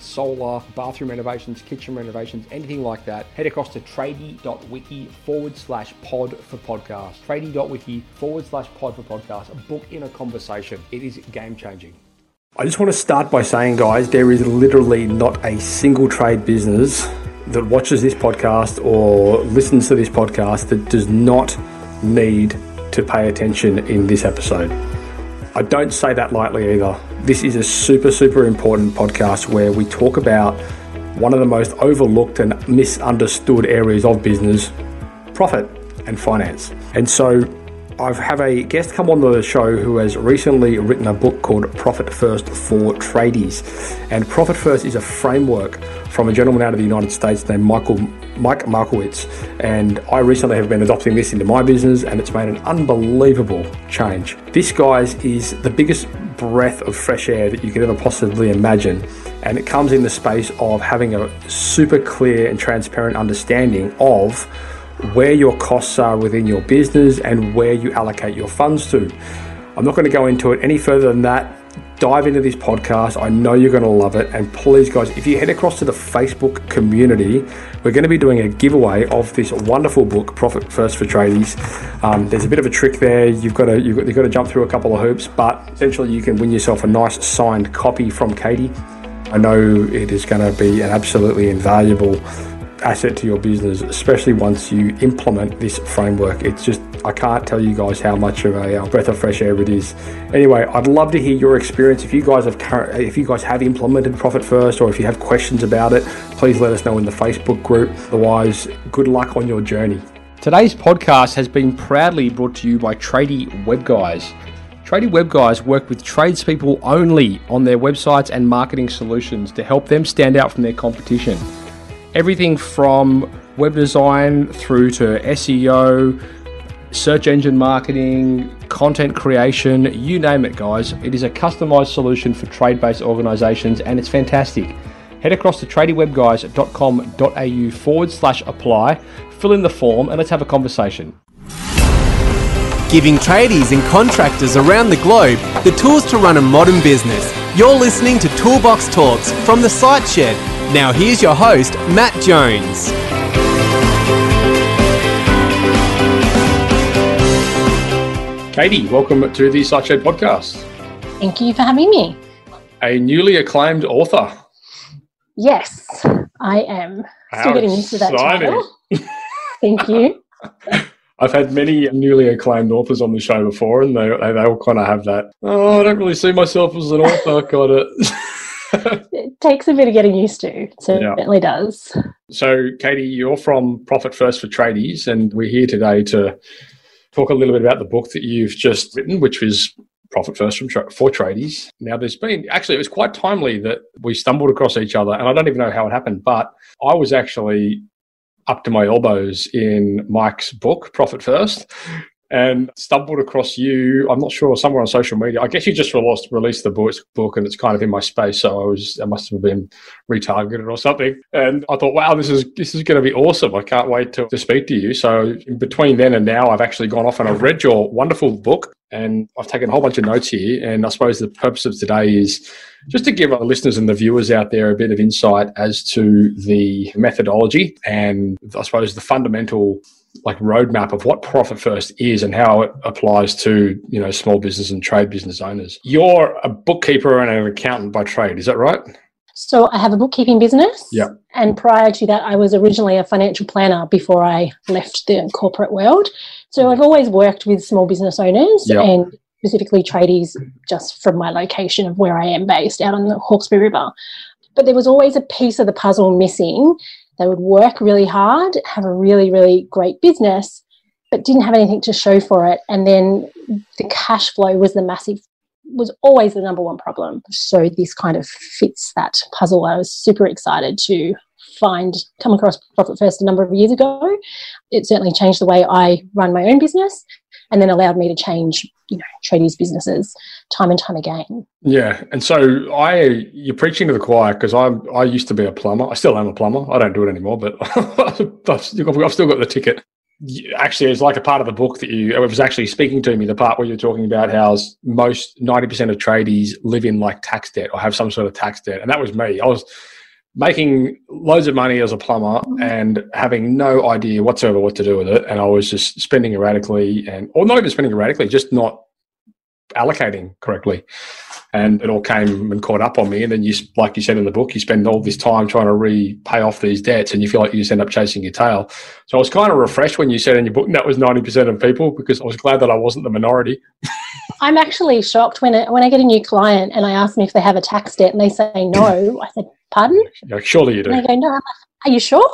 solar, bathroom renovations, kitchen renovations, anything like that, head across to tradie.wiki forward slash pod for podcast. Tradie.wiki forward slash pod for podcast. Book in a conversation. It is game changing. I just want to start by saying, guys, there is literally not a single trade business that watches this podcast or listens to this podcast that does not need to pay attention in this episode. I don't say that lightly either. This is a super, super important podcast where we talk about one of the most overlooked and misunderstood areas of business profit and finance. And so I have a guest come on the show who has recently written a book called Profit First for Tradies. And Profit First is a framework from a gentleman out of the United States named Michael Mike Michalowicz. And I recently have been adopting this into my business and it's made an unbelievable change. This, guys, is the biggest breath of fresh air that you could ever possibly imagine. And it comes in the space of having a super clear and transparent understanding of where your costs are within your business and where you allocate your funds to. I'm not going to go into it any further than that. Dive into this podcast. I know you're going to love it. And please, guys, if you head across to the Facebook community, we're going to be doing a giveaway of this wonderful book, Profit First for Tradies. Um, there's a bit of a trick there. You've got to you've got, you've got to jump through a couple of hoops, but essentially you can win yourself a nice signed copy from Katie. I know it is going to be an absolutely invaluable asset to your business, especially once you implement this framework. It's just, I can't tell you guys how much of a uh, breath of fresh air it is. Anyway, I'd love to hear your experience. If you guys have, current, if you guys have implemented Profit First, or if you have questions about it, please let us know in the Facebook group. Otherwise, good luck on your journey. Today's podcast has been proudly brought to you by Tradie Web Guys. Tradie Web Guys work with tradespeople only on their websites and marketing solutions to help them stand out from their competition everything from web design through to SEO, search engine marketing, content creation, you name it, guys. It is a customized solution for trade based organizations and it's fantastic. Head across to tradiewebguys.com.au forward slash apply, fill in the form, and let's have a conversation. Giving tradies and contractors around the globe the tools to run a modern business. You're listening to Toolbox Talks from the Site Shed now, here's your host, Matt Jones. Katie, welcome to the Site Shed podcast. Thank you for having me. A newly acclaimed author. Yes, I am. How Still getting used to that title. Thank you. I've had many newly acclaimed authors on the show before, and they, they all kind of have that. Oh, I don't really see myself as an author. Got it. It takes a bit of getting used to. So it certainly yeah. does. So, Katie, you're from Profit First for Tradies, and we're here today to talk a little bit about the book that you've just written, which was Profit First from tra- for Tradies. Now, there's been actually, it was quite timely that we stumbled across each other, and I don't even know how it happened, but I was actually up to my elbows in Mike's book, Profit First and stumbled across you. I'm not sure somewhere on social media. I guess you just released released the book, and it's kind of in my space. So I was I must have been retargeted or something. And I thought, wow, this is this is going to be awesome. I can't wait to, to speak to you. So in between then and now, I've actually gone off and I've read your wonderful book, and I've taken a whole bunch of notes here. And I suppose the purpose of today is just to give our listeners and the viewers out there a bit of insight as to the methodology and I suppose the fundamental like roadmap of what profit first is and how it applies to you know small business and trade business owners. You're a bookkeeper and an accountant by trade is that right? So i have a bookkeeping business. Yeah. And prior to that i was originally a financial planner before i left the corporate world. So i've always worked with small business owners yep. and specifically tradies just from my location of where i am based out on the hawkesbury river. But there was always a piece of the puzzle missing they would work really hard, have a really, really great business, but didn't have anything to show for it. And then the cash flow was the massive was always the number one problem. So this kind of fits that puzzle. I was super excited to find come across Profit First a number of years ago. It certainly changed the way I run my own business and then allowed me to change you know tradies businesses time and time again. Yeah and so i you're preaching to the choir because i i used to be a plumber. I still am a plumber. I don't do it anymore but i've still got the ticket. Actually it's like a part of the book that you it was actually speaking to me the part where you're talking about how most 90% of tradies live in like tax debt or have some sort of tax debt and that was me. I was making loads of money as a plumber mm-hmm. and having no idea whatsoever what to do with it and i was just spending erratically and or not even spending erratically just not allocating correctly and it all came and caught up on me. And then you, like you said in the book, you spend all this time trying to repay off these debts, and you feel like you just end up chasing your tail. So I was kind of refreshed when you said in your book that was ninety percent of people because I was glad that I wasn't the minority. I'm actually shocked when it, when I get a new client and I ask them if they have a tax debt and they say no. I said, "Pardon?" Yeah, surely you do. And they go, "No." Are you sure?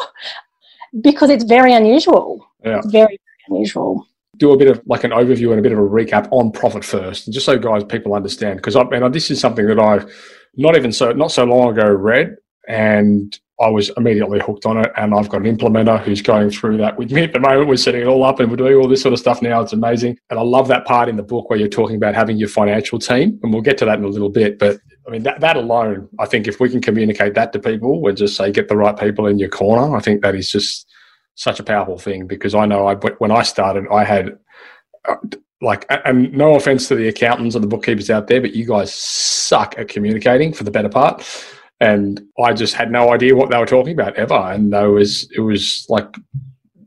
Because it's very unusual. Yeah. It's very, very unusual do a bit of like an overview and a bit of a recap on profit first, just so guys people understand. Because I and this is something that I've not even so not so long ago read, and I was immediately hooked on it. And I've got an implementer who's going through that with me at the moment. We're setting it all up and we're doing all this sort of stuff now. It's amazing, and I love that part in the book where you're talking about having your financial team, and we'll get to that in a little bit. But I mean that that alone, I think if we can communicate that to people and just say get the right people in your corner, I think that is just such a powerful thing because I know I when I started I had uh, like and no offense to the accountants or the bookkeepers out there but you guys suck at communicating for the better part and I just had no idea what they were talking about ever and there was it was like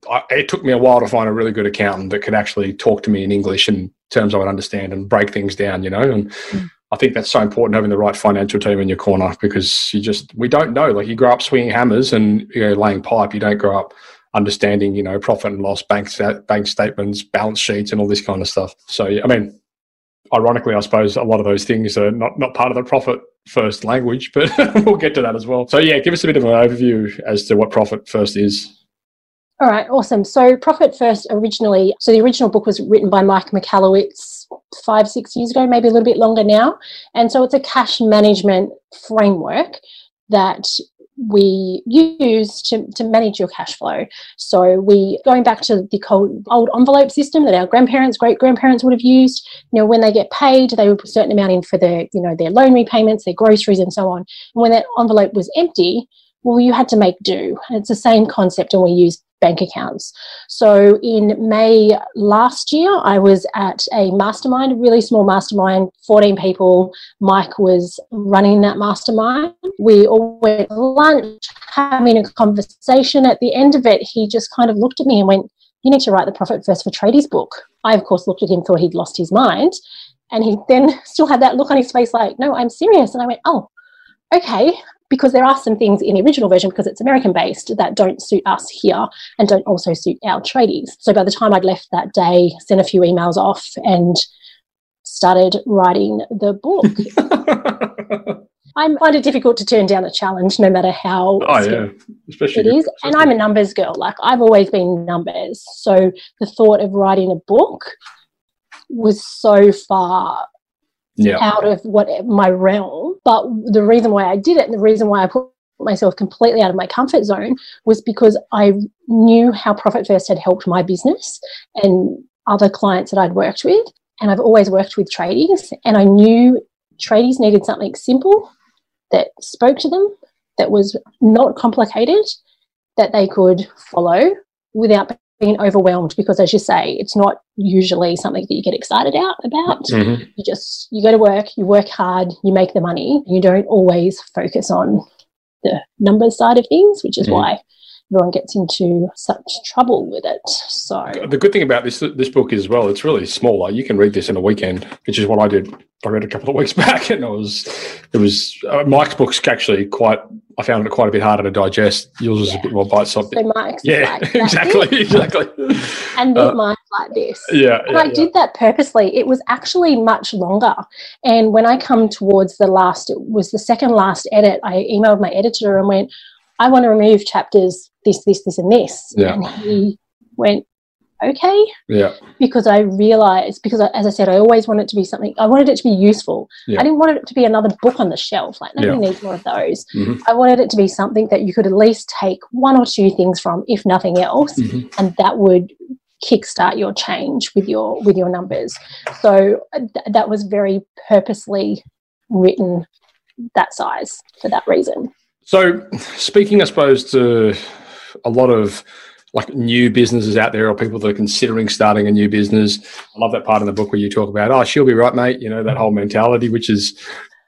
I, it took me a while to find a really good accountant that could actually talk to me in English in terms I would understand and break things down you know and mm. I think that's so important having the right financial team in your corner because you just we don't know like you grow up swinging hammers and you know laying pipe you don't grow up understanding, you know, profit and loss, bank bank statements, balance sheets, and all this kind of stuff. So, I mean, ironically, I suppose a lot of those things are not not part of the profit first language, but we'll get to that as well. So, yeah, give us a bit of an overview as to what profit first is. All right, awesome. So, Profit First originally, so the original book was written by Mike Michalowicz five, six years ago, maybe a little bit longer now. And so it's a cash management framework that we use to, to manage your cash flow. So we going back to the old, envelope system that our grandparents, great grandparents would have used. You know, when they get paid, they would put a certain amount in for their, you know, their loan repayments, their groceries, and so on. And when that envelope was empty, well, you had to make do. And it's the same concept, and we use bank accounts. So in May last year, I was at a mastermind, a really small mastermind, 14 people. Mike was running that mastermind. We all went lunch, having a conversation. At the end of it, he just kind of looked at me and went, You need to write the Profit First for Tradies book. I, of course, looked at him, thought he'd lost his mind. And he then still had that look on his face like, No, I'm serious. And I went, Oh, okay because there are some things in the original version because it's American based that don't suit us here and don't also suit our tradies. So by the time I'd left that day, sent a few emails off and started writing the book. I find it difficult to turn down a challenge, no matter how oh, yeah. Especially it is. And I'm a numbers girl. Like I've always been numbers. So the thought of writing a book was so far yeah. out of what my realm. But the reason why I did it and the reason why I put myself completely out of my comfort zone was because I knew how Profit First had helped my business and other clients that I'd worked with. And I've always worked with tradies, and I knew tradies needed something simple that spoke to them, that was not complicated, that they could follow without being overwhelmed because as you say it's not usually something that you get excited out about mm-hmm. you just you go to work you work hard you make the money you don't always focus on the numbers side of things which is mm-hmm. why everyone gets into such trouble with it. So the good thing about this this book is well, it's really small. Like you can read this in a weekend, which is what I did. I read a couple of weeks back, and it was it was uh, Mike's book's actually quite. I found it quite a bit harder to digest. Yours was yeah. a bit more bite sized. So Mike's yeah, like exactly, exactly. And then uh, mine's like this. Yeah, and yeah, I yeah. did that purposely. It was actually much longer. And when I come towards the last, it was the second last edit. I emailed my editor and went, I want to remove chapters this, this, this, and this. Yeah. And he went, okay. Yeah. Because I realized, because I, as I said, I always wanted it to be something, I wanted it to be useful. Yeah. I didn't want it to be another book on the shelf. Like, nobody Yeah. needs more of those. Mhm. I wanted it to be something that you could at least take one or two things from, if nothing else, Mhm. and that would kickstart your change with your with your numbers. So uh, th- that was very purposely written that size for that reason. So, speaking, I suppose, to a lot of like new businesses out there or people that are considering starting a new business, I love that part in the book where you talk about, oh, she'll be right, mate. You know, that whole mentality, which is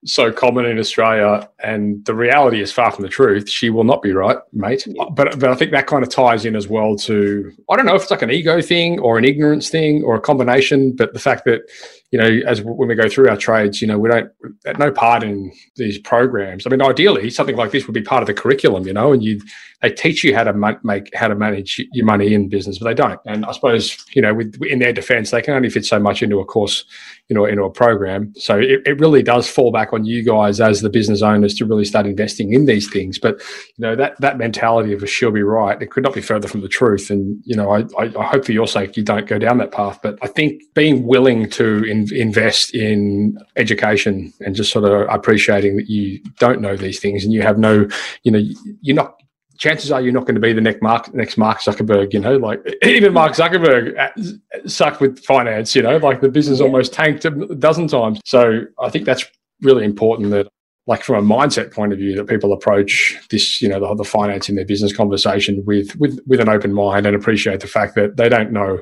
so common in Australia. And the reality is far from the truth. She will not be right, mate. But, but I think that kind of ties in as well to, I don't know if it's like an ego thing or an ignorance thing or a combination, but the fact that, you know, as when we go through our trades, you know, we don't, no part in these programs. I mean, ideally, something like this would be part of the curriculum, you know, and you they teach you how to ma- make how to manage your money in business, but they don't. And I suppose you know, with in their defence, they can only fit so much into a course, you know, into a program. So it, it really does fall back on you guys as the business owners to really start investing in these things. But you know, that that mentality of a she'll be right, it could not be further from the truth. And you know, I, I, I hope for your sake you don't go down that path. But I think being willing to in, invest in education and just sort of appreciating that you don't know these things and you have no, you know, you're not chances are you're not going to be the next Mark next Mark Zuckerberg. You know, like even Mark Zuckerberg uh, sucked with finance. You know, like the business almost tanked a dozen times. So I think that's really important that. Like from a mindset point of view, that people approach this, you know, the, the finance in their business conversation with with with an open mind and appreciate the fact that they don't know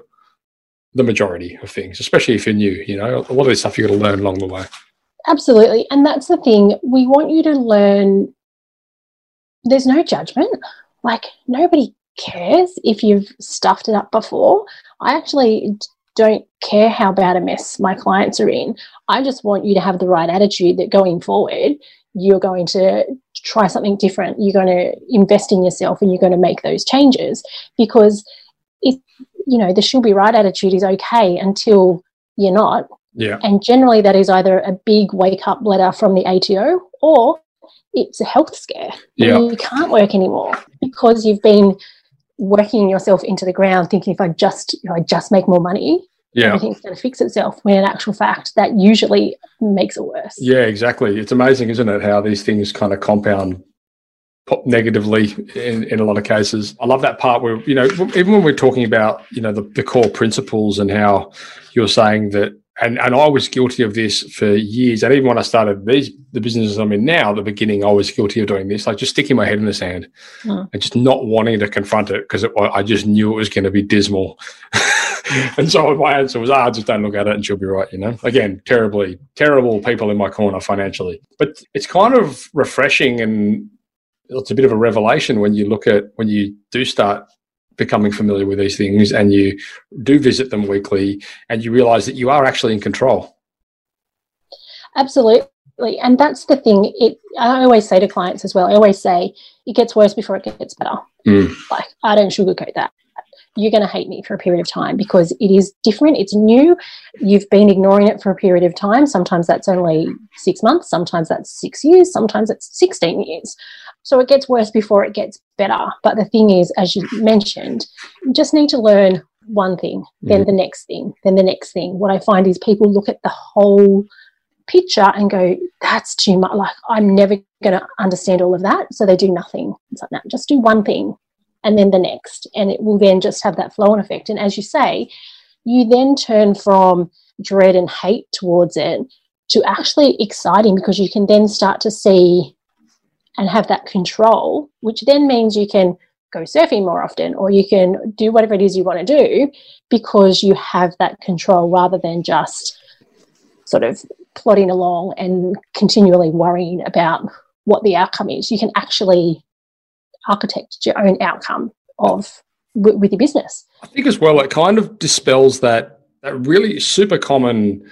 the majority of things, especially if you're new. You know, a lot of this stuff you got to learn along the way. Absolutely. And that's the thing. We want you to learn there's no judgment. Like nobody cares if you've stuffed it up before. I actually don't care how bad a mess my clients are in. I just want you to have the right attitude that going forward, you're going to try something different. You're going to invest in yourself and you're going to make those changes because if you know the she'll be right attitude is okay until you're not. Yeah. And generally that is either a big wake up letter from the ATO or it's a health scare. Yeah. You can't work anymore because you've been working yourself into the ground thinking if I just if I just make more money, Yeah. everything's going to fix itself. When in actual fact, that usually makes it worse. Yeah, exactly. It's amazing, isn't it, how these things kind of compound po- negatively in, in a lot of cases. I love that part where, you know, even when we're talking about, you know, the, the core principles and how you're saying that, and, and I was guilty of this for years. And even when I started these, the businesses I'm in now, at the beginning, I was guilty of doing this, like just sticking my head in the sand Mm. and just not wanting to confront it because I just knew it was going to be dismal. and so my answer was, ah, just don't look at it and she'll be right, you know? Again, terribly, terrible people in my corner financially. But it's kind of refreshing and it's a bit of a revelation when you look at, when you do start becoming familiar with these things and you do visit them weekly and you realize that you are actually in control. Absolutely. And that's the thing. It I always say to clients as well, I always say it gets worse before it gets better. Mm. Like I don't sugarcoat that. You're going to hate me for a period of time because it is different. It's new. You've been ignoring it for a period of time. Sometimes that's only six months. Sometimes that's six years. Sometimes it's 16 years. So it gets worse before it gets better. But the thing is, as you mentioned, you just need to learn one thing, then the mm-hmm. next thing, then the next thing. What I find is people look at the whole picture and go, that's too much. Like, I'm never going to understand all of that. So they do nothing. It's like, no, just do one thing and then the next. And it will then just have that flow on effect. And as you say, you then turn from dread and hate towards it to actually exciting because you can then start to see and have that control, which then means you can go surfing more often or you can do whatever it is you want to do because you have that control rather than just sort of plodding along and continually worrying about what the outcome is. You can actually architect your own outcome of w- with your business. I think as well, it kind of dispels that, that really super common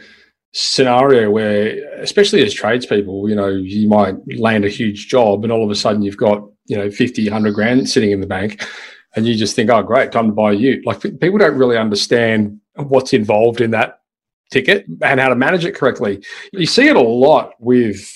scenario where, especially as tradespeople, you know, you might land a huge job and all of a sudden you've got, you know, 50, 100 grand sitting in the bank and you just think, oh, great, time to buy a ute. Like people don't really understand what's involved in that ticket and how to manage it correctly. You see it a lot with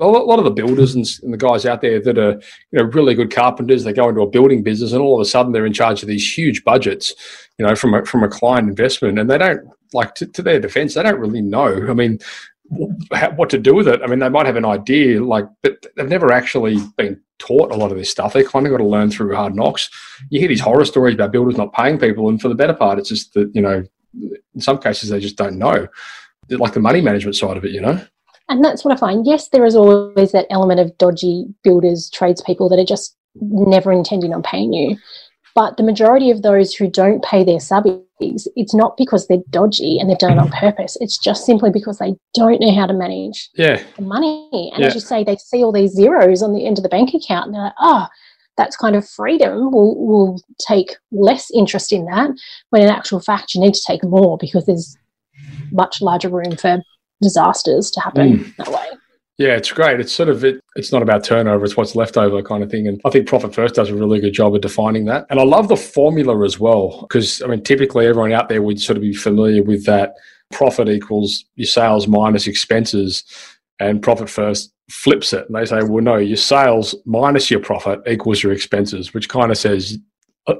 a lot of the builders and, the guys out there that are you know really good carpenters they go into a building business and all of a sudden they're in charge of these huge budgets you know from a from a client investment and they don't like to, to their defense they don't really know. I mean what to do with it. I mean they might have an idea like but they've never actually been taught a lot of this stuff. They kind of got to learn through hard knocks. You hear these horror stories about builders not paying people and for the better part it's just that you know in some cases they just don't know. Like the money management side of it you know? And that's what I find. Yes, there is always that element of dodgy builders, tradespeople that are just never intending on paying you. But the majority of those who don't pay their subbies, it's not because they're dodgy and they've done it on purpose. It's just simply because they don't know how to manage yeah. the money. And yeah. as you say, they see all these zeros on the end of the bank account and they're like, oh, that's kind of freedom. We'll, we'll take less interest in that. When in actual fact, you need to take more because there's much larger room for disasters to happen mm. that way. Yeah, it's great. It's sort of it, it's not about turnover; it's what's left over kind of thing. And I think Profit First does a really good job of defining that. And I love the formula as well because I mean, typically everyone out there would sort of be familiar with that profit equals your sales minus expenses, and Profit First flips it and they say, well, no, your sales minus your profit equals your expenses, which kind of says uh,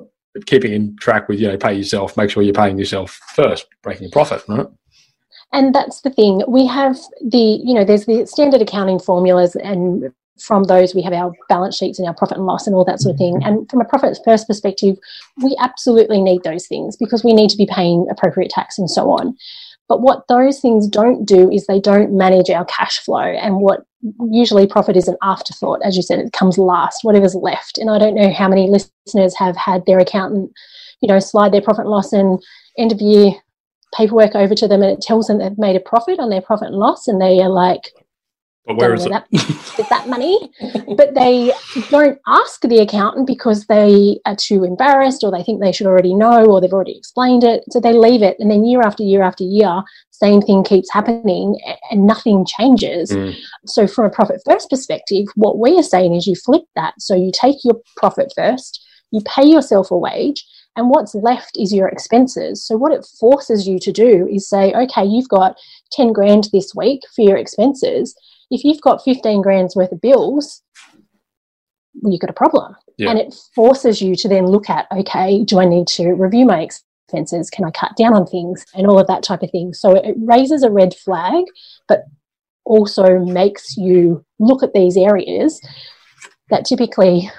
keeping in track with you know pay yourself, make sure you're paying yourself first, breaking profit, right? And that's the thing. We have the, you know, there's the standard accounting formulas, and from those we have our balance sheets and our profit and loss and all that sort of thing. Mm-hmm. And from a profit first perspective, we absolutely need those things because we need to be paying appropriate tax and so on. But what those things don't do is they don't manage our cash flow. And what usually profit is an afterthought. As you said, it comes last, whatever's left. And I don't know how many listeners have had their accountant, you know, slide their profit and loss and end of year paperwork over to them and it tells them they've made a profit on their profit and loss and they are like but where is it? That, is that money? but they don't ask the accountant because they are too embarrassed or they think they should already know or they've already explained it. So they leave it. And then year after year after year, same thing keeps happening and nothing changes. Mm. So from a profit first perspective, what we are saying is you flip that. So you take your profit first, you pay yourself a wage, and what's left is your expenses. So, what it forces you to do is say, okay, you've got 10 grand this week for your expenses. If you've got 15 grand's worth of bills, well, you've got a problem. Yeah. And it forces you to then look at, okay, do I need to review my expenses? Can I cut down on things? And all of that type of thing. So, it raises a red flag, but also makes you look at these areas that typically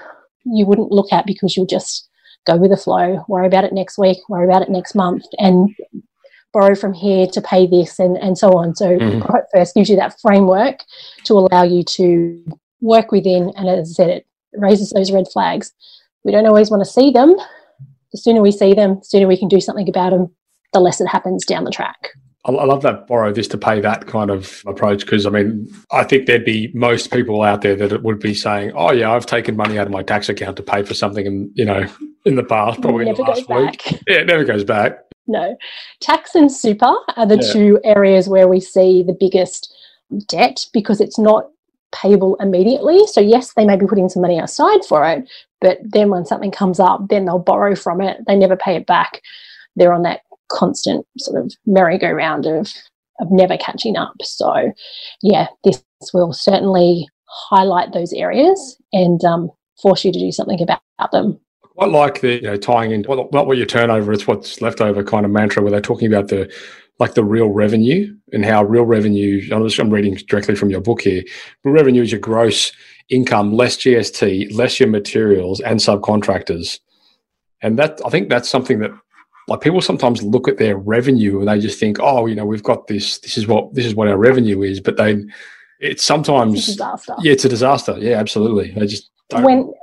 you wouldn't look at because you'll just go with the flow, worry about it next week, worry about it next month, and borrow from here to pay this and, and so on. So mm-hmm. Profit First gives you that framework to allow you to work within. And as I said, it raises those red flags. We don't always want to see them. The sooner we see them, the sooner we can do something about them, the less it happens down the track. I love that borrow this to pay that kind of approach because I mean I think there'd be most people out there that would be saying, "Oh yeah, I've taken money out of my tax account to pay for something," and you know, in the past, probably never in the last week, back. yeah, it never goes back. No, tax and super are the yeah. two areas where we see the biggest debt because it's not payable immediately. So yes, they may be putting some money aside for it, but then when something comes up, then they'll borrow from it. They never pay it back. They're on that constant sort of merry-go-round of of never catching up. So, yeah, this will certainly highlight those areas and um, force you to do something about them. I like the you know, tying in well, not what your turnover, it's what's left over kind of mantra where they're talking about the like the real revenue and how real revenue. I'm, just, I'm reading directly from your book here. Real revenue is your gross income less GST, less your materials and subcontractors, and that I think that's something that like people sometimes look at their revenue and they just think, oh, you know, we've got this. This is what this is what our revenue is. But they, it's sometimes it's yeah, it's a disaster. Yeah, absolutely. They just don't. when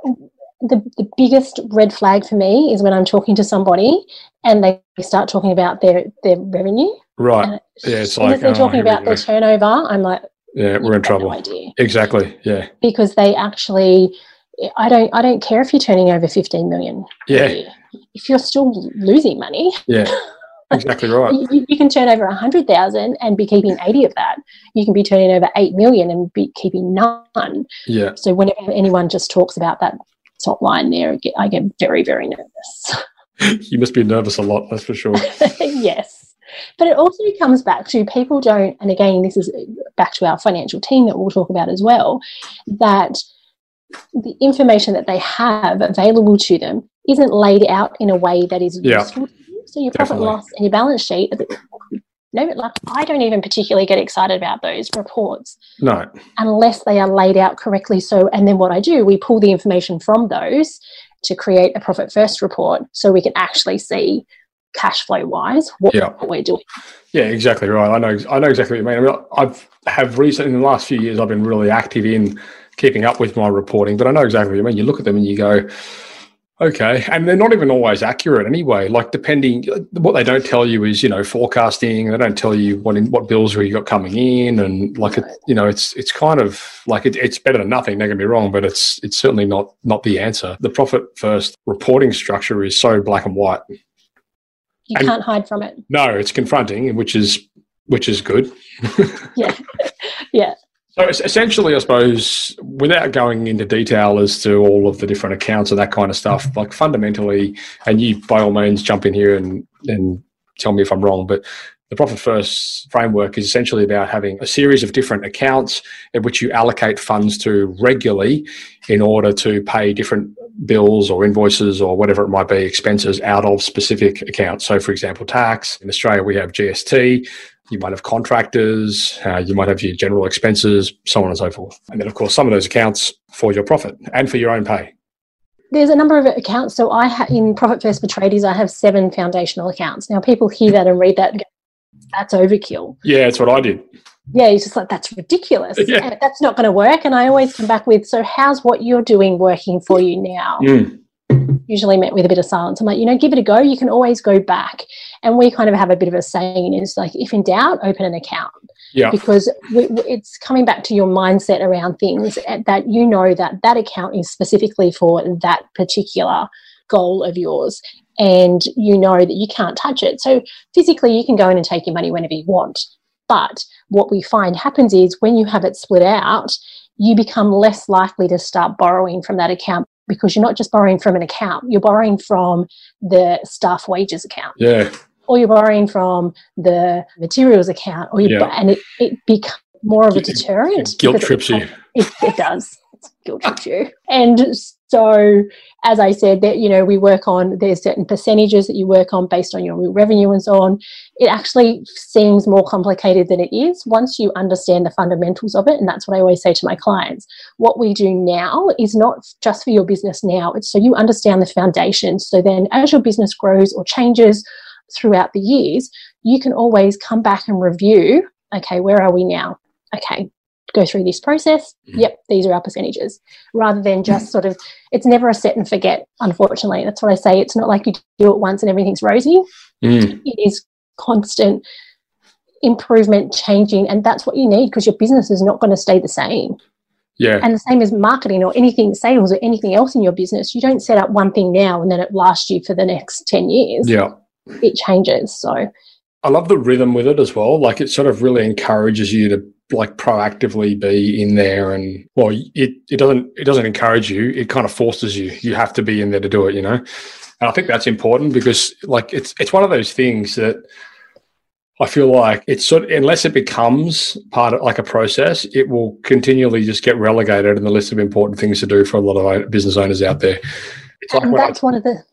the the biggest red flag for me is when I'm talking to somebody and they start talking about their their revenue. Right. yeah, it's like they're oh, talking about their turnover. I'm like, yeah, we're in trouble. No idea. Exactly. Yeah. Because they actually, I don't, I don't care if you're turning over 15 million. Yeah if you're still losing money, yeah, exactly right. you, you, can turn over a hundred thousand and be keeping eighty of that. You can be turning over eight million and be keeping none. Yeah. So whenever anyone just talks about that top line there, I get, I get very very nervous. you must be nervous a lot, that's for sure. yes. But it also comes back to people don't, and again, this is back to our financial team that we'll talk about as well, that the information that they have available to them isn't laid out in a way that is Yeah. useful. So your profit Definitely. loss and your balance sheet. No, like I don't even particularly get excited about those reports No. unless they are laid out correctly. So, and then what I do, we pull the information from those to create a profit first report so we can actually see cash flow wise what, Yeah. what we're doing. Yeah, exactly right. I know. I know exactly what you mean. I mean, I've have recently in the last few years, I've been really active in keeping up with my reporting. But I know exactly what you mean. You look at them and you go, okay, and they're not even always accurate anyway. Like depending, what they don't tell you is you know forecasting. They don't tell you what in, what bills are you got coming in, and like it, you know, it's it's kind of like it, it's better than nothing. Don't get me wrong, but it's it's certainly not not the answer. The profit first reporting structure is so black and white. You And- can't hide from it. No, it's confronting, which is which is good. Yeah. yeah. So es- essentially, I suppose, without going into detail as to all of the different accounts and that kind of stuff, mm-hmm. like fundamentally, and you by all means jump in here and, and tell me if I'm wrong, but the profit first framework is essentially about having a series of different accounts in which you allocate funds to regularly in order to pay different bills or invoices or whatever it might be, expenses out of specific accounts. So, for example, tax. In Australia, we have GST. You might have contractors, uh, you might have your general expenses, so on and so forth. And then, of course, some of those accounts for your profit and for your own pay. There's a number of accounts. So I ha- in Profit First for Tradies, I have seven foundational accounts. Now people hear that and read that and go, that's overkill. Yeah, that's what I did. Yeah, you're just like, that's ridiculous. Yeah. And That's not going to work. And I always come back with, so how's what you're doing working for you now? Mm. Usually met with a bit of silence. I'm like, you know, give it a go. You can always go back. And we kind of have a bit of a saying is like, if in doubt, open an account. Yeah, because we, it's coming back to your mindset around things and that you know that that account is specifically for that particular goal of yours and you know that you can't touch it so physically you can go in and take your money whenever you want but what we find happens is when you have it split out you become less likely to start borrowing from that account because you're not just borrowing from an account you're borrowing from the staff wages account yeah, or you're borrowing from the materials account, or you Yeah. and it, it becomes more of a deterrent. it guilt trips you. It, it does. It guilt trips you. And so, as I said, that you know, we work on there's certain percentages that you work on based on your revenue and so on. It actually seems more complicated than it is once you understand the fundamentals of it, and that's what I always say to my clients. What we do now is not just for your business now; it's so you understand the foundations. So then, as your business grows or changes throughout the years, you can always come back and review okay, where are we now? Okay, go through this process. Mhm. Yep, these are our percentages. Rather than just sort of, it's never a set and forget, unfortunately. That's what I say. It's not like you do it once and everything's rosy. Mm. It is constant improvement, changing, and that's what you need because your business is not going to stay the same. yeah, And the same as marketing or anything, sales or anything else in your business. You don't set up one thing now and then it lasts you for the next 10 years. yeah. It changes. So, I love the rhythm with it as well. Like it sort of really encourages you to like proactively be in there and well it, it doesn't it doesn't encourage you. It kind of forces you. You have to be in there to do it you know? And i think that's important because like it's it's one of those things that i feel like it's sort of, unless it becomes part of like a process it will continually just get relegated in the list of important things to do for a lot of business owners out there. It's like and when I- that's one of the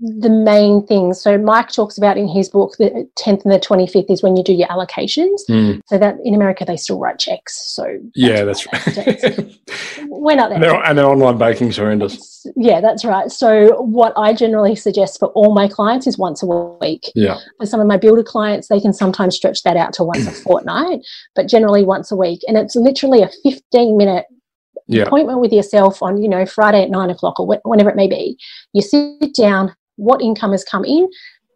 the main things. So Mike talks about in his book the 10th and the 25th is when you do your allocations. Hmm, So that in America they still write checks. So yeah that's right that's- we're not there. and, their, and their online baking's horrendous Yeah, that's right. So what I generally suggest for all my clients is once a week. yeah For some of my builder clients, they can sometimes stretch that out to once a fortnight, but generally once a week. And it's literally a 15 minute yeah appointment with yourself on, you know, Friday at nine o'clock or wh- whenever it may be. You sit down, what income has come in,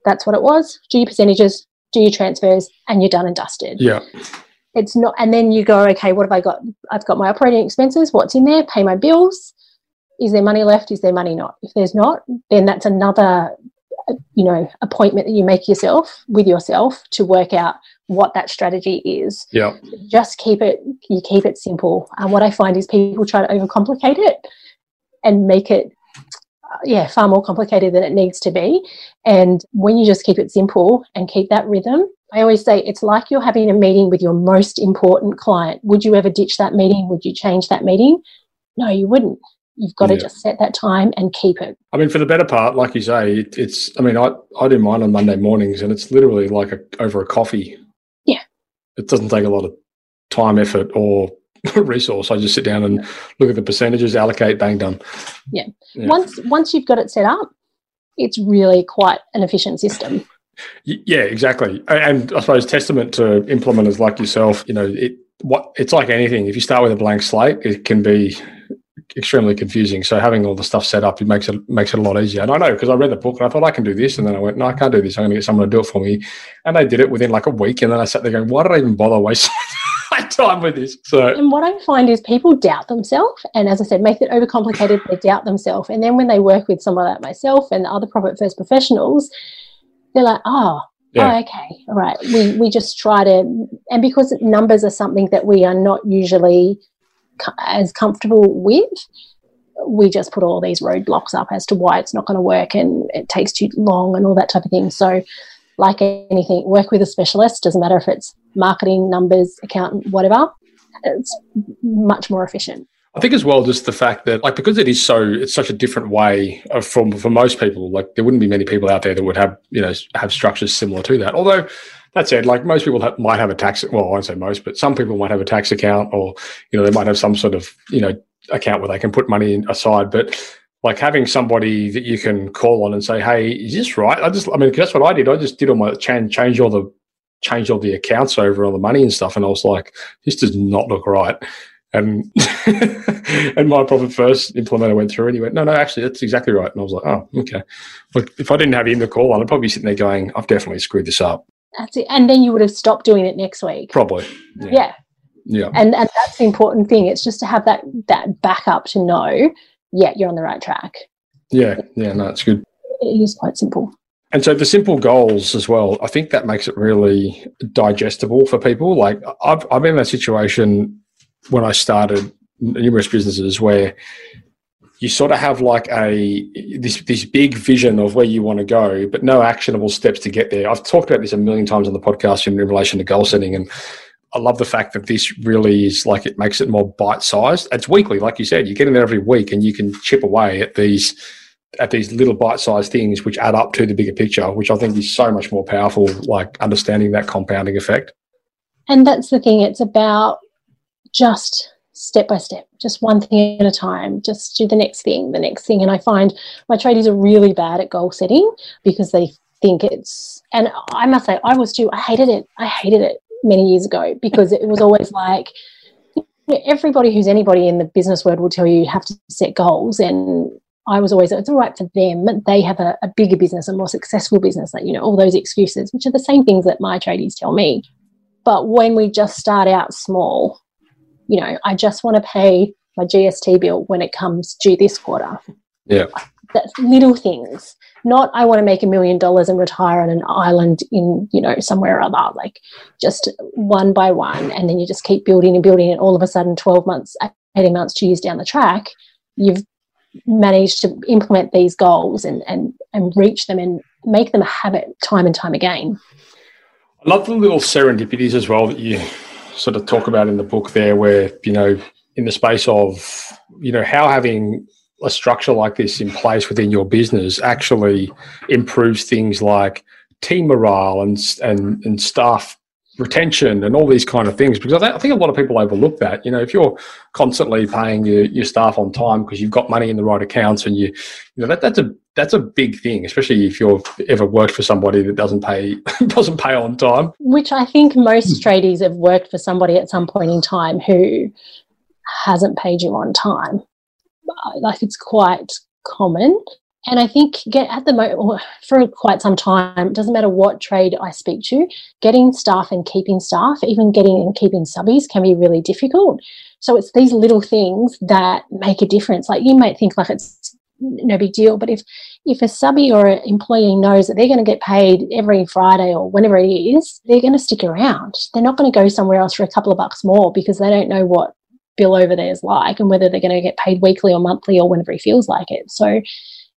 that's what it was. Do your percentages, do your transfers, and you're done and dusted. yeah It's not, and then you go, okay, what have I got? I've got my operating expenses. What's in there? Pay my bills. Is there money left? Is there money not? If there's not, then that's another, you know, appointment that you make yourself with yourself to work out what that strategy is yeah just keep it you keep it simple and what i find is people try to overcomplicate it and make it yeah, far more complicated than it needs to be. And when you just keep it simple and keep that rhythm, I always say it's like you're having a meeting with your most important client. Would you ever ditch that meeting? Would you change that meeting? No, you wouldn't. You've got yeah. to just set that time and keep it. I mean, for the better part, like you say, it, it's. I mean, I I do mine on Monday mornings, and it's literally like a, over a coffee. Yeah. It doesn't take a lot of time, effort, or resource. I just sit down and look at the percentages, allocate, bang, done. Yeah. yeah. Once once you've got it set up, it's really quite an efficient system. Yeah, exactly. And I suppose testament to implementers like yourself, you know, it what it's like anything. If you start with a blank slate, it can be extremely confusing. So having all the stuff set up, it makes it makes it a lot easier. And I know because I read the book and I thought I can do this, and then I went, no, I can't do this. I'm going to get someone to do it for me, and they did it within like a week. And then I sat there going, why did I even bother wasting time with this? So and what I find is people doubt themselves, and as I said, make it overcomplicated. They doubt themselves, and then when they work with someone like myself and other profit first professionals, they're like, ah, oh. Yeah. Oh, okay. All right. We we just try to, and because numbers are something that we are not usually as comfortable with, we just put all these roadblocks up as to why it's not going to work and it takes too long and all that type of thing. So, like anything, work with a specialist. Doesn't matter if it's marketing, numbers, accountant, whatever. It's much more efficient. I think as well, just the fact that like because it is so, it's such a different way of, from for most people. Like there wouldn't be many people out there that would have you know have structures similar to that. Although that said, like most people have, might have a tax. Well, I won't say most, but some people might have a tax account, or you know, they might have some sort of you know account where they can put money aside. But like having somebody that you can call on and say, "Hey, is this right?" I just, I mean, that's what I did. I just did all my change, change all the, change all the accounts over, all the money and stuff, and I was like, "This does not look right." And and my profit first implementer went through and he went, no, no, actually, that's exactly right. And I was like, oh, okay. Look, if I didn't have him to call on, I'd probably be sitting there going, I've definitely screwed this up. That's it. And then you would have stopped doing it next week. Probably. Yeah. yeah. yeah. And and that's the important thing. It's just to have that that backup to know, yeah, you're on the right track. Yeah. Yeah. No, it's good. It is quite simple. And so the simple goals as well, I think that makes it really digestible for people. Like I've I've been in that situation when I started numerous businesses where you sort of have like a this this big vision of where you want to go, but no actionable steps to get there. I've talked about this a million times on the podcast in relation to goal setting, and I love the fact that this really is like it makes it more bite sized. It's weekly, like you said. You get in there every week, and you can chip away at these at these little bite sized things, which add up to the bigger picture, which I think is so much more powerful. Like understanding that compounding effect. And that's the thing. It's about just step by step, just one thing at a time, just do the next thing, the next thing. And I find my tradies are really bad at goal setting because they think it's, and I must say, I was too, I hated it. I hated it many years ago because it was always like, everybody who's anybody in the business world will tell you you have to set goals and I was always, it's all right for them. They have a, a, bigger business, a more successful business, like, you know, all those excuses, which are the same things that my tradies tell me. But when we just start out small you know, I just want to pay my GST bill when it comes due this quarter. Yeah. That's little things. Not I want to make a million dollars and retire on an island in, you know, somewhere or other. Like just one by one. And then you just keep building and building and all of a sudden 12 months, 18 months, two years down the track, you've managed to implement these goals and, and, and reach them and make them a habit time and time again. I love the little serendipities as well that you sort of talk about in the book there, where you know, in the space of you know how having a structure like this in place within your business actually improves things like team morale and and and staff retention and all these kind of things because I, think a lot of people overlook that. You know if you're constantly paying your, your staff on time because you've got money in the right accounts and you you know that that's a that's a big thing especially if you've ever worked for somebody that doesn't pay doesn't pay on time. Which i think most tradies have worked for somebody at some point in time who hasn't paid you on time. Like it's quite common and I think get at the moment for quite some time, it doesn't matter what trade I speak to, getting staff and keeping staff, even getting and keeping subbies can be really difficult. So it's these little things that make a difference. Like you might think like it's no big deal, but if if a subby or an employee knows that they're going to get paid every Friday or whenever it is, they're going to stick around. They're not going to go somewhere else for a couple of bucks more because they don't know what bill over there is like and whether they're going to get paid weekly or monthly or whenever he feels like it. So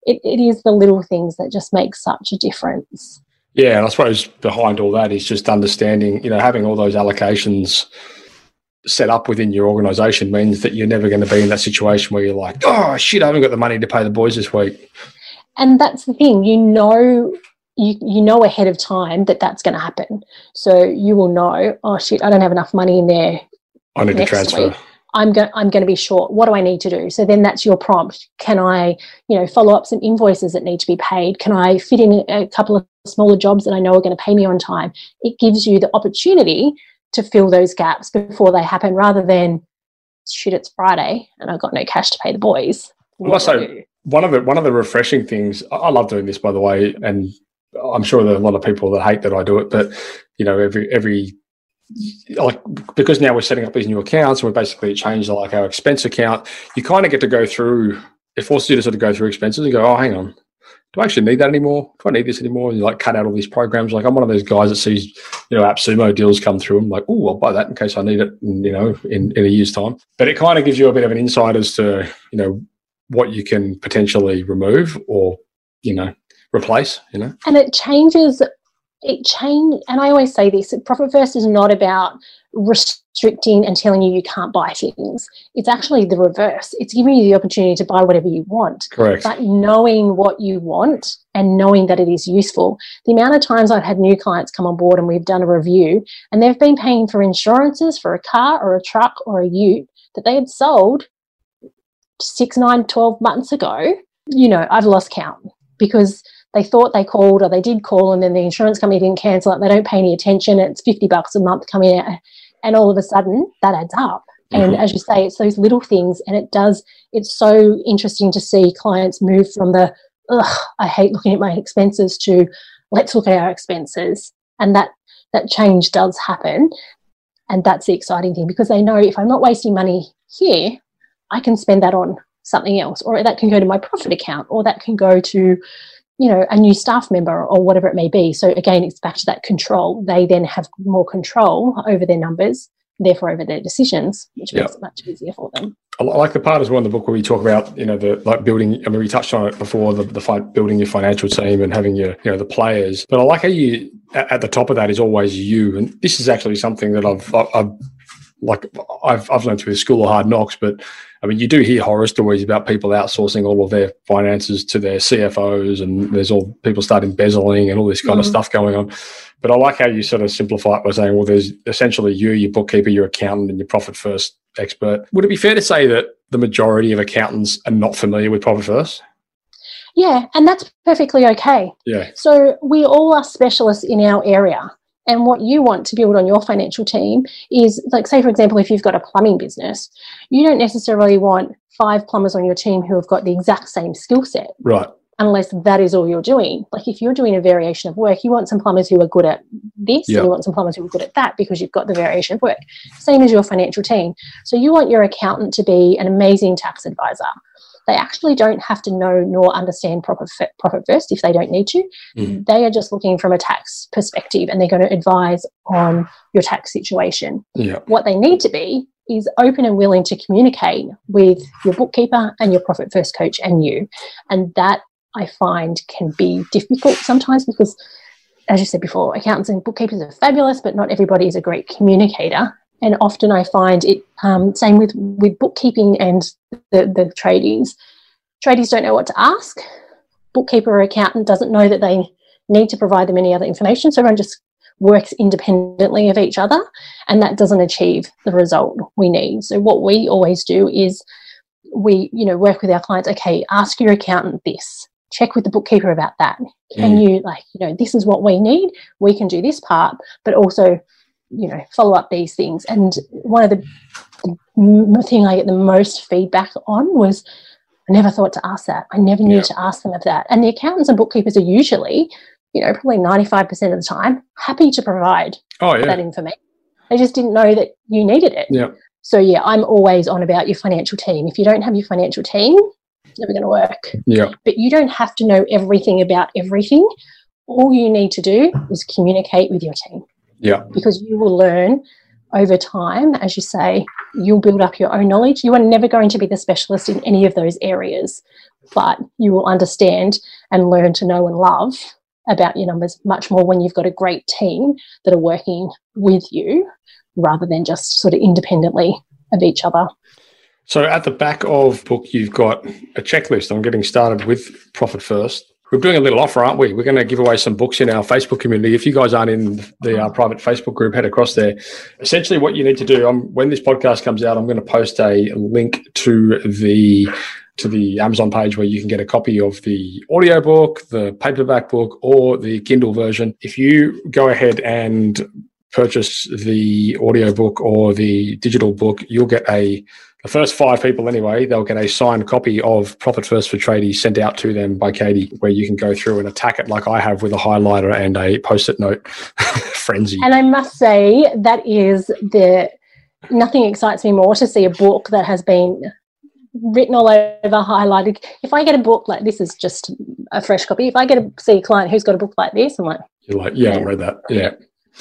it, it is the little things that just make such a difference. Yeah, and I suppose behind all that is just understanding, you know, having all those allocations set up within your organization means that you're never going to be in that situation where you're like, oh shit, I haven't got the money to pay the boys this week. And that's the thing, you know, you, you know ahead of time that that's going to happen. So you will know, oh shit, I don't have enough money in there. I need to transfer. Week. I'm going I'm going to be short. What do I need to do? So then that's your prompt. Can I, you know, follow up some invoices that need to be paid? Can I fit in a couple of smaller jobs that I know are going to pay me on time? It gives you the opportunity to fill those gaps before they happen rather than shit it's Friday and I've got no cash to pay the boys. Also, one of the one of the refreshing things I love doing this by the way, and I'm sure there are a lot of people that hate that I do it, but you know, every every like because now we're setting up these new accounts and we basically changed like our expense account, you kind of get to go through it forces you to sort of go through expenses and go, oh hang on, do I actually need that anymore? Do I need this anymore? And you like cut out all these programs. Like I'm one of those guys that sees, you know, AppSumo deals come through. I'm like, oh, I'll buy that in case I need it, in, you know, in, in a year's time. But it kind of gives you a bit of an insight as to, you know, what you can potentially remove or, you know, replace, you know. And it changes it change and i always say this profit first is not about restricting and telling you you can't buy things. It's actually the reverse. It's giving you the opportunity to buy whatever you want. Correct. But knowing what you want and knowing that it is useful. The amount of times i've had new clients come on board and we've done a review and they've been paying for insurances for a car or a truck or a ute that they had sold six nine twelve months ago you know i've lost count because they thought they called or they did call and then the insurance company didn't cancel it. They don't pay any attention. It's 50 bucks a month coming out. And all of a sudden that adds up. Mm-hmm. And as you say, it's those little things. And it does, it's so interesting to see clients move from the, ugh, I hate looking at my expenses to let's look at our expenses. And that, that change does happen. And that's the exciting thing because they know if I'm not wasting money here, I can spend that on something else, or that can go to my profit account, or that can go to you know a new staff member or whatever it may be so again it's back to that control they then have more control over their numbers therefore over their decisions which makes yep. it much easier for them I like the part as well in the book where we talk about you know the like building. I mean, we touched on it before the the fight, building your financial team and having your you know the players. But I like how you at the top of that is always you, and this is actually something that I've I've like I've I've learned through the school of hard knocks, but I mean, you do hear horror stories about people outsourcing all of their finances to their CFOs, and there's all people start embezzling and all this kind mm. of stuff going on. But I like how you sort of simplify it by saying, well, there's essentially you, your bookkeeper, your accountant, and your profit first expert. Would it be fair to say that the majority of accountants are not familiar with profit first? Yeah, and that's perfectly okay. Yeah. So we all are specialists in our area. And what you want to build on your financial team is, like, say, for example, if you've got a plumbing business, you don't necessarily want five plumbers on your team who have got the exact same skill set. Right. Unless that is all you're doing. Like, if you're doing a variation of work, you want some plumbers who are good at this, yep. and you want some plumbers who are good at that because you've got the variation of work. Same as your financial team. So, you want your accountant to be an amazing tax advisor they actually don't have to know nor understand profit, profit first if they don't need to. Mm. They are just looking from a tax perspective and they're going to advise on your tax situation. Yeah. What they need to be is open and willing to communicate with your bookkeeper and your profit first coach and you. And that I find can be difficult sometimes because as you said before, accountants and bookkeepers are fabulous, but not everybody is a great communicator and often I find it um, same with with bookkeeping and the the tradies. Tradies don't know what to ask. Bookkeeper or accountant doesn't know that they need to provide them any other information. So everyone just works independently of each other, and that doesn't achieve the result we need. So what we always do is we you know work with our clients. Okay, ask your accountant this. Check with the bookkeeper about that. Can mm. you like you know this is what we need? We can do this part, but also you know follow up these things. And one of the, the thing i get the most feedback on was i never thought to ask that. I never knew yeah. to ask them of that. And the accountants and bookkeepers are usually you know probably 95% of the time happy to provide oh, yeah. that information. They just didn't know that you needed it. Yeah. So yeah i'm always on about your financial team. If you don't have your financial team it's never going to work. Yeah. But you don't have to know everything about everything. All you need to do is communicate with your team yeah. Because you will learn over time, as you say, you'll build up your own knowledge. You are never going to be the specialist in any of those areas, but you will understand and learn to know and love about your numbers much more when you've got a great team that are working with you rather than just sort of independently of each other. So at the back of book, you've got a checklist on getting started with Profit First. We're doing a little offer, aren't we? We're going to give away some books in our Facebook community. If you guys aren't in the uh, private Facebook group, head across there. Essentially, what you need to do, um, when this podcast comes out, I'm going to post a link to the to the Amazon page where you can get a copy of the audiobook, the paperback book, or the Kindle version. If you go ahead and purchase the audiobook or the digital book, you'll get a the first five people anyway, they'll get a signed copy of Profit First for Tradies sent out to them by Katie, where you can go through and attack it like I have with a highlighter and a post-it note frenzy. And I must say that is the nothing excites me more to see a book that has been written all over, highlighted. If I get a book like this is just a fresh copy. If I get to see a client who's got a book like this, I'm like, you're like, yeah, yeah. I read that. Yeah.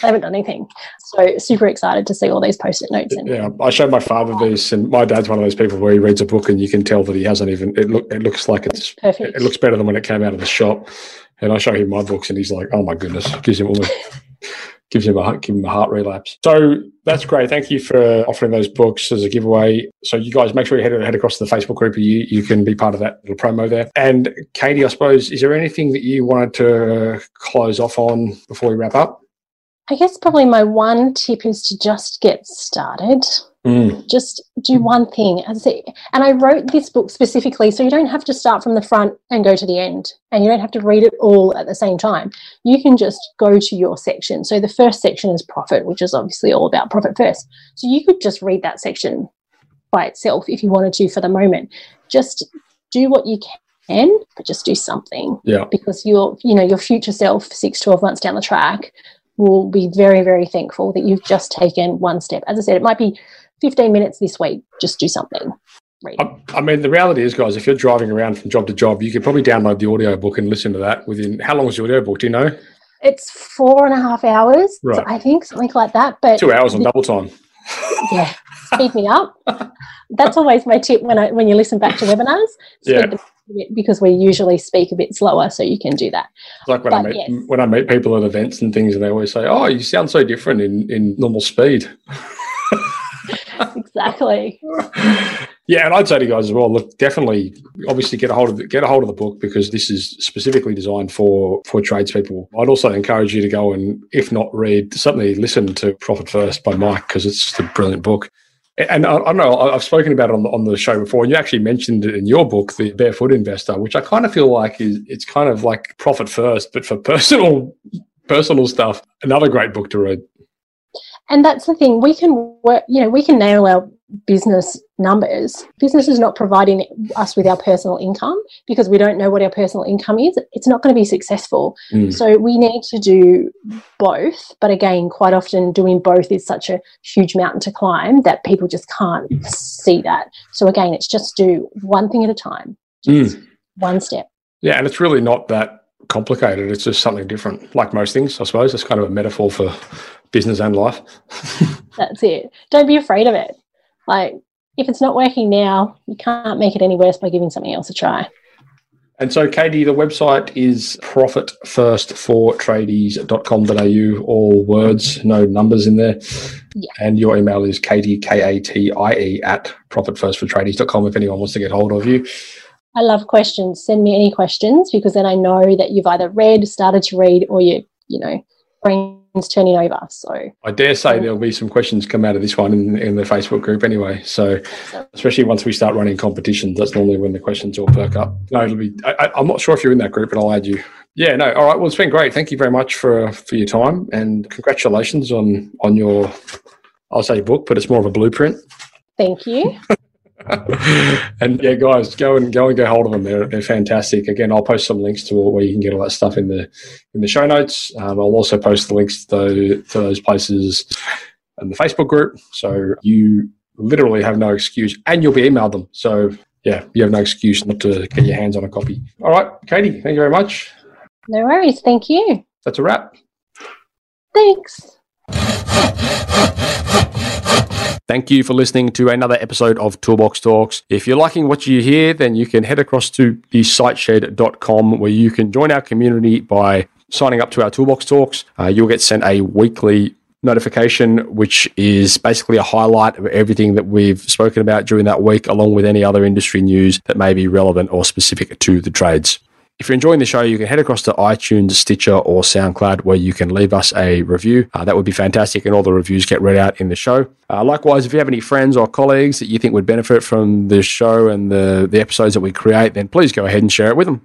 I haven't done anything. So super excited to see all these post-it notes. In. Yeah, I showed my father these, and my dad's one of those people where he reads a book and you can tell that he hasn't even. It look it looks like it's perfect. It looks better than when it came out of the shop. And I show him my books, and he's like, "Oh my goodness!" Gives him almost gives him a give him a heart relapse. So that's great. Thank you for offering those books as a giveaway. So you guys make sure you head, head across to the Facebook group. You you can be part of that little promo there. And Katie, I suppose, is there anything that you wanted to close off on before we wrap up? I guess probably my one tip is to just get started. Mm. Just do one thing. And I wrote this book specifically so you don't have to start from the front and go to the end, and you don't have to read it all at the same time. You can just go to your section. So the first section is profit, which is obviously all about profit first. So you could just read that section by itself if you wanted to for the moment. Just do what you can, but just do something. Yeah. Because your, you know, your future self, six, 12 months down the track, will be very, very thankful that you've just taken one step. As I said, it might be 15 minutes this week, just do something. I, I mean, the reality is, guys, if you're driving around from job to job, you could probably download the audio book and listen to that within how long is the audio book? Do you know? It's four and a half hours, right. I think, something like that. But two hours on the, double time. yeah, speed me up. That's always my tip when I when you listen back to webinars. yeah because we usually speak a bit slower, so you can do that. Like when but I meet yes. when I meet people at events and things, and they always say, "Oh, you sound so different in in normal speed." exactly. yeah, and I'd say to guys as well, look, definitely, obviously, get a hold of the, get a hold of the book because this is specifically designed for for tradespeople. I'd also encourage you to go and, if not read, certainly listen to Profit First by Mike because it's a brilliant book. And I, I, don't know, I've spoken about it on the, on the show before, and you actually mentioned it in your book, The Barefoot Investor, which I kind of feel like is it's kind of like profit first, but for personal personal stuff. Another great book to read. And that's the thing, we can work, you know, we can nail our business numbers. Business is not providing us with our personal income because we don't know what our personal income is. It's not going to be successful. Mm. So we need to do both. But again, quite often doing both is such a huge mountain to climb that people just can't see that. So again, it's just do one thing at a time, mm. one step. Yeah, and it's really not that complicated. It's just something different, like most things, I suppose. It's kind of a metaphor for business and life. That's it. Don't be afraid of it. Like, if it's not working now, you can't make it any worse by giving something else a try. And so, Katie, the website is profitfirstfortradies.com.au, all words, no numbers in there. Yeah. And your email is katie, K A T I E, at profitfirstfortradies.com if anyone wants to get hold of you. I love questions. Send me any questions because then I know that you've either read, started to read, or you, you know, brains turning over. So I dare say there'll be some questions come out of this one in, in the Facebook group anyway. So especially once we start running competitions, that's normally when the questions all perk up. No, it'll be. I, am not sure if you're in that group, but I'll add you. Yeah, no. All right. Well, it's been great. Thank you very much for for your time and congratulations on on your. I'll say book, but it's more of a blueprint. Thank you. and yeah, guys, go and go and get hold of them. They're they're fantastic. Again, I'll post some links to where you can get all that stuff in the in the show notes. Um, I'll also post the links to those, to those places and the Facebook group. So you literally have no excuse, and you'll be emailed them. So yeah, you have no excuse not to get your hands on a copy. All right, Katie, thank you very much. No worries. Thank you. That's a wrap. Thanks. Thank you for listening to another episode of Toolbox Talks. If you're liking what you hear, then you can head across to the siteshed.com where you can join our community by signing up to our Toolbox Talks. Uh, you'll get sent a weekly notification, which is basically a highlight of everything that we've spoken about during that week, along with any other industry news that may be relevant or specific to the trades. If you're enjoying the show, you can head across to iTunes, Stitcher, or SoundCloud where you can leave us a review. Uh, that would be fantastic, and all the reviews get read out in the show. Uh, likewise, if you have any friends or colleagues that you think would benefit from the show and the, the episodes that we create, then please go ahead and share it with them.